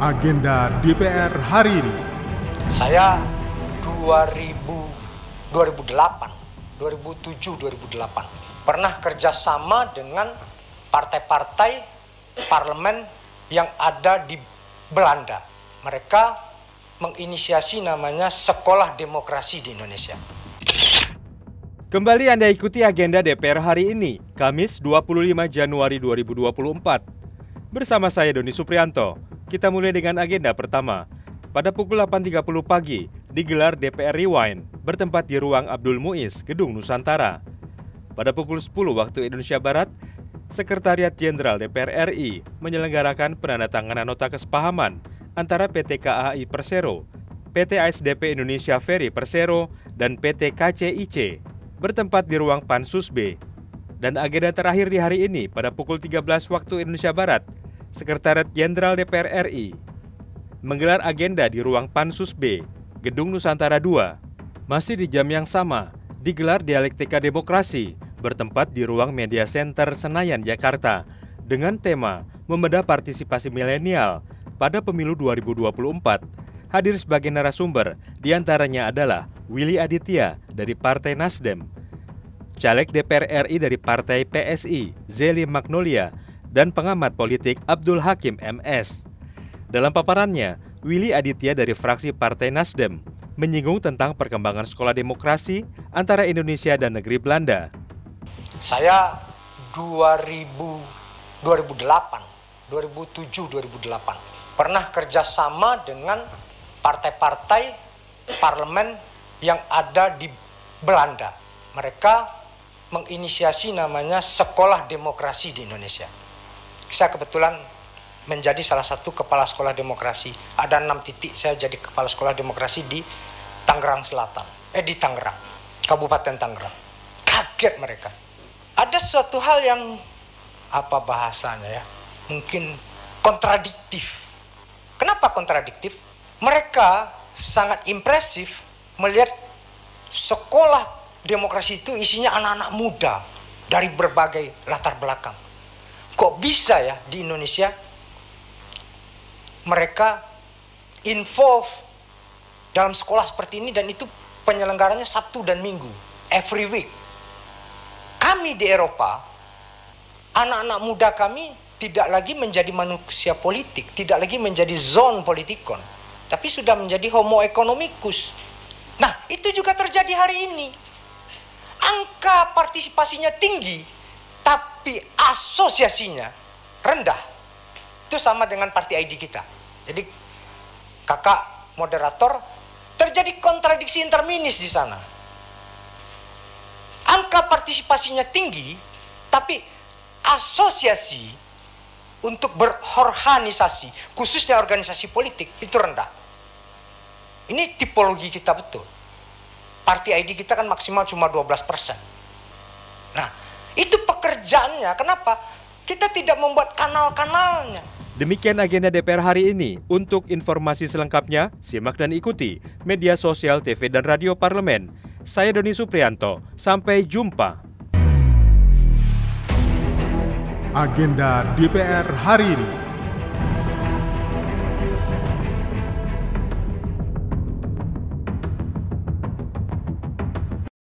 Agenda DPR hari ini. Saya 2000 2008, 2007, 2008 pernah kerjasama dengan partai-partai parlemen yang ada di Belanda. Mereka menginisiasi namanya Sekolah Demokrasi di Indonesia. Kembali Anda ikuti agenda DPR hari ini, Kamis 25 Januari 2024. Bersama saya Doni Suprianto, kita mulai dengan agenda pertama. Pada pukul 8.30 pagi, digelar DPR Rewind, bertempat di ruang Abdul Muiz, Gedung Nusantara. Pada pukul 10 waktu Indonesia Barat, Sekretariat Jenderal DPR RI menyelenggarakan penandatanganan nota kesepahaman antara PT KAI Persero, PT ASDP Indonesia Ferry Persero, dan PT KCIC bertempat di ruang Pansus B. Dan agenda terakhir di hari ini pada pukul 13 waktu Indonesia Barat, Sekretariat Jenderal DPR RI menggelar agenda di ruang Pansus B, Gedung Nusantara II. Masih di jam yang sama, digelar dialektika demokrasi bertempat di ruang Media Center Senayan, Jakarta dengan tema Membedah Partisipasi Milenial pada Pemilu 2024. Hadir sebagai narasumber, di antaranya adalah Willy Aditya dari Partai Nasdem, Caleg DPR RI dari Partai PSI, Zeli Magnolia, dan pengamat politik Abdul Hakim MS. Dalam paparannya, Willy Aditya dari fraksi Partai Nasdem menyinggung tentang perkembangan sekolah demokrasi antara Indonesia dan negeri Belanda. Saya 2000, 2008, 2007, 2008 pernah kerjasama dengan partai-partai parlemen yang ada di Belanda. Mereka menginisiasi namanya Sekolah Demokrasi di Indonesia saya kebetulan menjadi salah satu kepala sekolah demokrasi. Ada enam titik saya jadi kepala sekolah demokrasi di Tangerang Selatan. Eh di Tangerang, Kabupaten Tangerang. Kaget mereka. Ada suatu hal yang apa bahasanya ya? Mungkin kontradiktif. Kenapa kontradiktif? Mereka sangat impresif melihat sekolah demokrasi itu isinya anak-anak muda dari berbagai latar belakang kok bisa ya di Indonesia mereka involve dalam sekolah seperti ini dan itu penyelenggaranya Sabtu dan Minggu every week. Kami di Eropa anak-anak muda kami tidak lagi menjadi manusia politik tidak lagi menjadi zone politikon tapi sudah menjadi homo economicus. Nah itu juga terjadi hari ini. Angka partisipasinya tinggi tapi asosiasinya rendah. Itu sama dengan party ID kita. Jadi kakak moderator terjadi kontradiksi interminis di sana. Angka partisipasinya tinggi, tapi asosiasi untuk berorganisasi, khususnya organisasi politik, itu rendah. Ini tipologi kita betul. Party ID kita kan maksimal cuma 12 persen. Pekerjaannya. Kenapa? Kita tidak membuat kanal-kanalnya. Demikian agenda DPR hari ini. Untuk informasi selengkapnya, simak dan ikuti media sosial TV dan radio parlemen. Saya Doni Suprianto. Sampai jumpa. Agenda DPR hari ini.